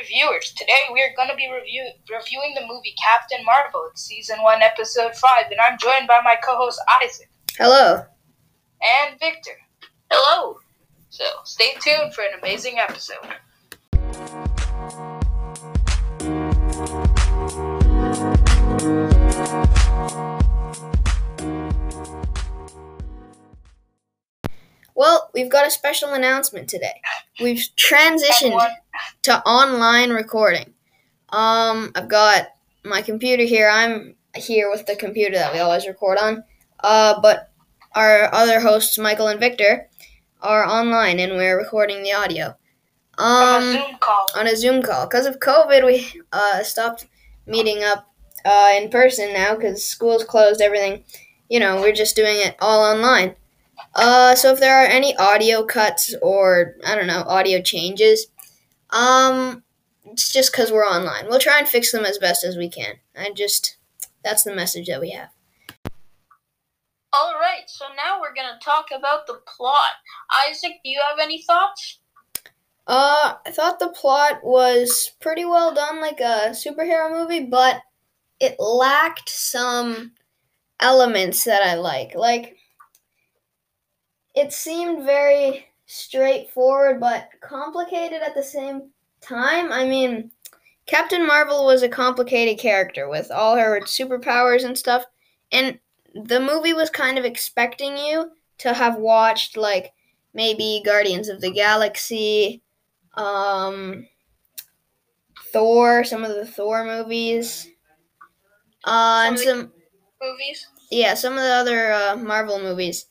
reviewers. Today we are going to be review- reviewing the movie Captain Marvel. It's season 1, episode 5, and I'm joined by my co host Isaac Hello. and Victor. Hello. So stay tuned for an amazing episode. Well, we've got a special announcement today. We've transitioned to online recording. Um, I've got my computer here. I'm here with the computer that we always record on. Uh, but our other hosts, Michael and Victor, are online and we're recording the audio. on a Um, Zoom call. on a Zoom call. Because of COVID, we uh, stopped meeting up uh, in person now because school's closed, everything. You know, we're just doing it all online. Uh, so if there are any audio cuts or, I don't know, audio changes, um, it's just because we're online. We'll try and fix them as best as we can. I just, that's the message that we have. All right, so now we're going to talk about the plot. Isaac, do you have any thoughts? Uh, I thought the plot was pretty well done, like a superhero movie, but it lacked some elements that I like. Like, it seemed very straightforward, but complicated at the same time. I mean, Captain Marvel was a complicated character with all her superpowers and stuff, and the movie was kind of expecting you to have watched, like, maybe Guardians of the Galaxy um Thor, some of the Thor movies. Uh, and Some of some Movies? yeah, some of the other uh, Marvel movies.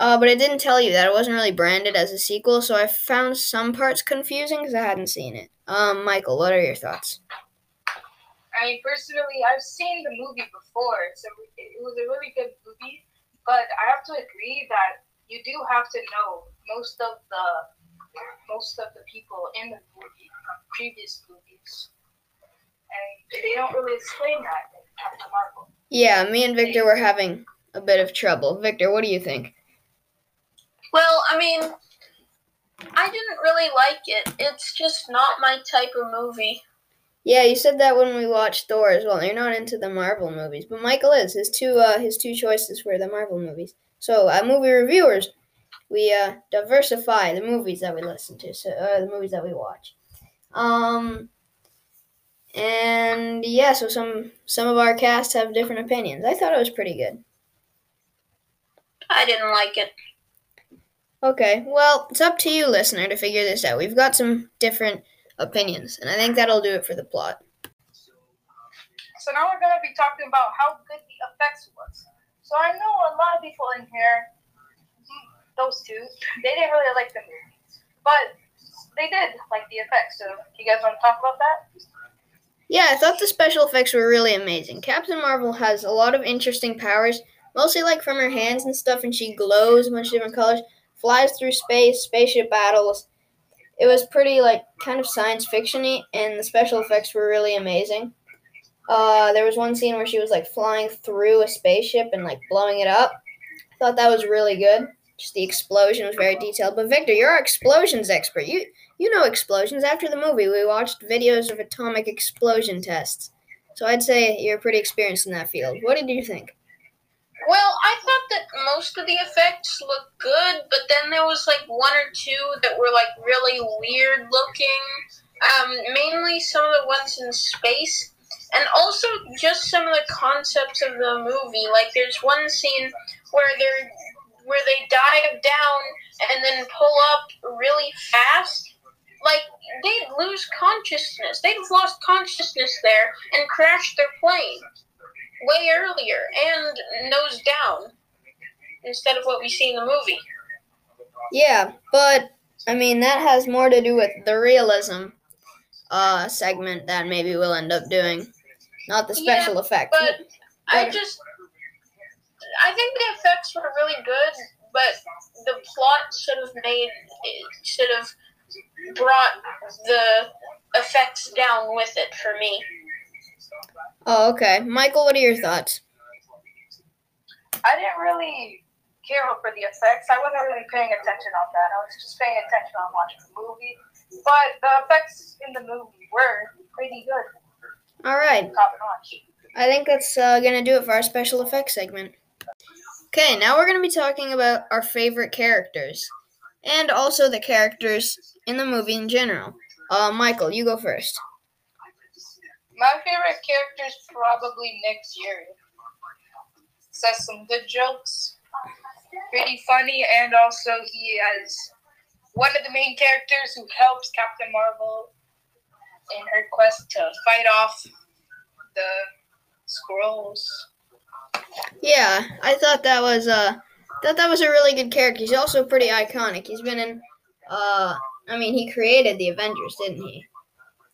Uh, but it didn't tell you that it wasn't really branded as a sequel, so I found some parts confusing because I hadn't seen it. Um, Michael, what are your thoughts? I mean, personally, I've seen the movie before, so it was a really good movie. But I have to agree that you do have to know most of the most of the people in the movie from previous movies, and they don't really explain that in Captain Marvel. Yeah, me and Victor were having a bit of trouble. Victor, what do you think? Well, I mean, I didn't really like it. It's just not my type of movie. Yeah, you said that when we watched Thor as well. You're not into the Marvel movies, but Michael is. His two uh, his two choices were the Marvel movies. So, uh, movie reviewers, we uh, diversify the movies that we listen to, so uh, the movies that we watch. Um, and yeah, so some some of our casts have different opinions. I thought it was pretty good. I didn't like it. Okay, well, it's up to you, listener, to figure this out. We've got some different opinions, and I think that'll do it for the plot. So now we're gonna be talking about how good the effects was. So I know a lot of people in here, hmm, those two, they didn't really like the movie, but they did like the effects. So you guys want to talk about that? Yeah, I thought the special effects were really amazing. Captain Marvel has a lot of interesting powers, mostly like from her hands and stuff, and she glows a bunch of different colors, flies through space, spaceship battles. It was pretty like kind of science fictiony, and the special effects were really amazing. Uh, there was one scene where she was like flying through a spaceship and like blowing it up. I thought that was really good. Just the explosion was very detailed. But Victor, you're our explosions expert. You you know explosions. After the movie, we watched videos of atomic explosion tests. So I'd say you're pretty experienced in that field. What did you think? Well, I thought that most of the effects looked good, but then there was like one or two that were like really weird looking. Um, mainly some of the ones in space, and also just some of the concepts of the movie. Like there's one scene where they're where they dive down and then pull up really fast. Like they'd lose consciousness. They'd have lost consciousness there and crashed their plane way earlier and nose down instead of what we see in the movie. Yeah, but I mean that has more to do with the realism uh segment that maybe we'll end up doing, not the Yeah, special effects. But I just I think the effects were really good, but the plot should have made should have brought the effects down with it for me. Oh, okay. Michael, what are your thoughts? I didn't really care for the effects. I wasn't really paying attention on that. I was just paying attention on watching the movie. But the effects in the movie were pretty good. All right. Top notch. I think that's uh, going to do it for our special effects segment. Okay, now we're going to be talking about our favorite characters and also the characters in the movie in general. Uh, Michael, you go first. My favorite character is probably Nick Fury. Says some good jokes, pretty funny, and also he has one of the main characters who helps Captain Marvel in her quest to fight off the Skrulls. Yeah, I thought that was uh thought that was a really good character. He's also pretty iconic. He's been in uh I mean he created the Avengers, didn't he?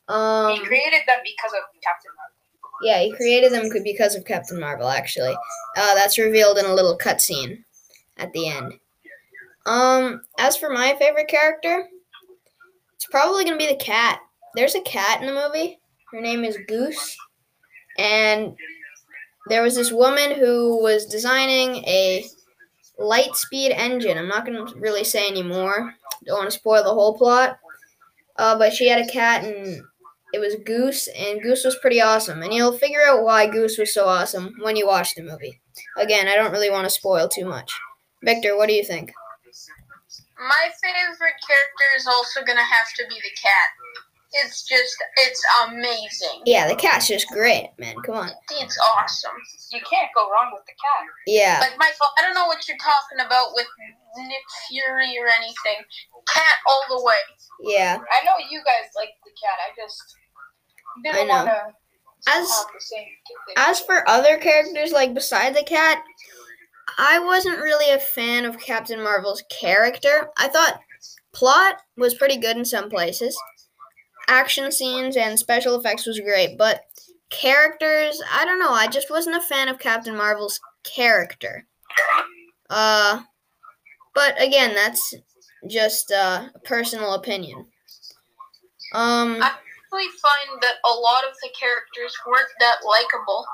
Um he created them because of Captain Marvel. Yeah, he created them because of Captain Marvel actually. Uh that's revealed in a little cutscene at the end. Um as for my favorite character, it's probably going to be the cat. There's a cat in the movie. Her name is Goose. And there was this woman who was designing a light speed engine. I'm not going to really say any more. Don't want to spoil the whole plot. Uh, but she had a cat and it was Goose, and Goose was pretty awesome. And you'll figure out why Goose was so awesome when you watch the movie. Again, I don't really want to spoil too much. Victor, what do you think? My favorite character is also gonna have to be the cat. It's just, it's amazing. Yeah, the cat's just great, man. Come on. It's awesome. You can't go wrong with the cat. Yeah. Like Michael, I don't know what you're talking about with Nick Fury or anything. Cat all the way. Yeah. I know you guys like the cat. I just I know. As as for other characters like beside the cat, I wasn't really a fan of Captain Marvel's character. I thought plot was pretty good in some places. Action scenes and special effects was great, but characters, I don't know, I just wasn't a fan of Captain Marvel's character. Uh but again, that's just uh, a personal opinion. Um I find that a lot of the characters weren't that likable.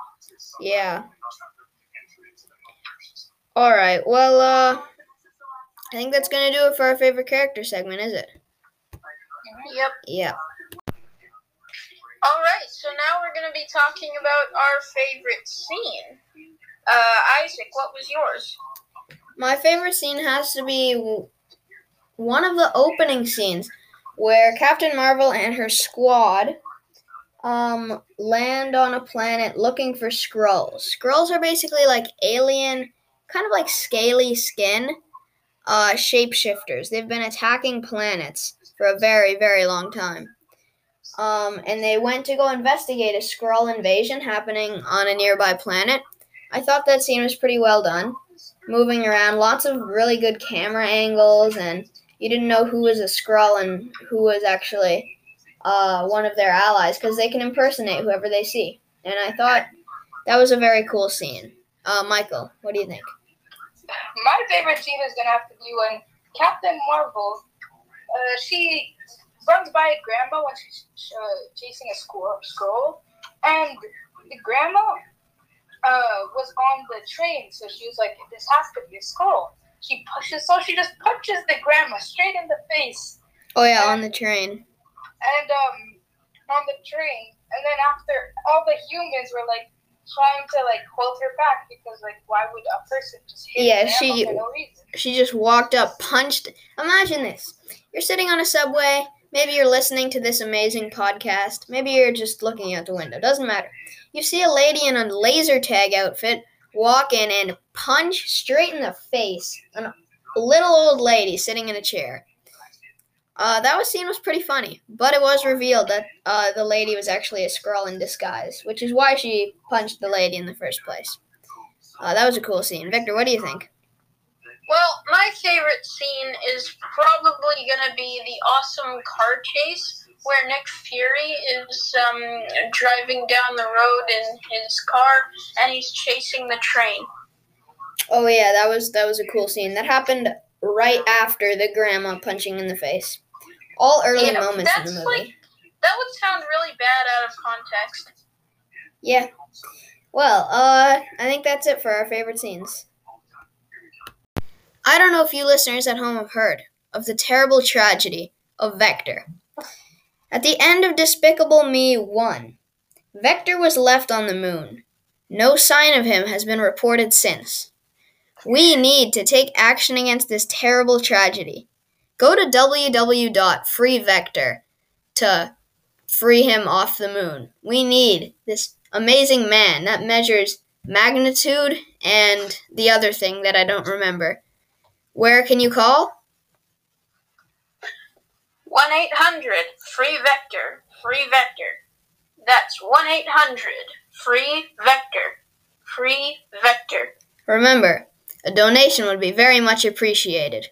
Yeah. All right. Well, uh, I think that's gonna do it for our favorite character segment, is it? Yep. Yeah. All right, so now we're to be talking about our favorite scene. Uh, Isaac, what was yours? My favorite scene has to be one of the opening scenes where Captain Marvel and her squad um land on a planet looking for Skrulls. Skrulls are basically like alien, kind of like scaly skin uh shapeshifters. They've been attacking planets for a very very long time. Um and they went to go investigate a Skrull invasion happening on a nearby planet. I thought that scene was pretty well done moving around, lots of really good camera angles, and you didn't know who was a Skrull and who was actually uh, one of their allies because they can impersonate whoever they see. And I thought that was a very cool scene. Uh, Michael, what do you think? My favorite scene is gonna have to be when Captain Marvel, uh, she runs by Grandma when she's uh, chasing a squirrel, Skrull, and the grandma uh, was on the train, so she was like, "This has to be a skull." She pushes, so she just punches the grandma straight in the face, Oh yeah, on the train. and um, on the train. And then after, all the humans were like trying to like hold her back because like, why would a person just hit Yeah, she- for no reason? She just walked up, punched. Imagine this: you're sitting on a subway. Maybe you're listening to this amazing podcast. Maybe you're just looking out the window. Doesn't matter. You see a lady in a laser tag outfit walk in and punch straight in the face a little old lady sitting in a chair. Uh, that was scene was pretty funny, but it was revealed that uh, the lady was actually a Skrull in disguise, which is why she punched the lady in the first place. Uh, that was a cool scene. Victor, what do you think? Well, my favorite scene is probably going to be the awesome car chase where Nick Fury is um, driving down the road in his car and he's chasing the train. Oh yeah, that was that was a cool scene. That happened right after the grandma punching in the face. All early Yeah, moments in the movie. like- That would sound really bad out of context. yeah. Well, uh, I think that's it for our favorite scenes. I don't know if you listeners at home have heard of the terrible tragedy of Vector. At the end of Despicable Me 1, Vector was left on the moon. No sign of him has been reported since. We need to take action against this terrible tragedy. Go to www.freevector to free him off the moon. We need this amazing man that measures magnitude and the other thing that I don't remember. Where can you call? 1 800 Free Vector. Free Vector. That's 1 800 Free Vector. Free Vector. Remember, a donation would be very much appreciated.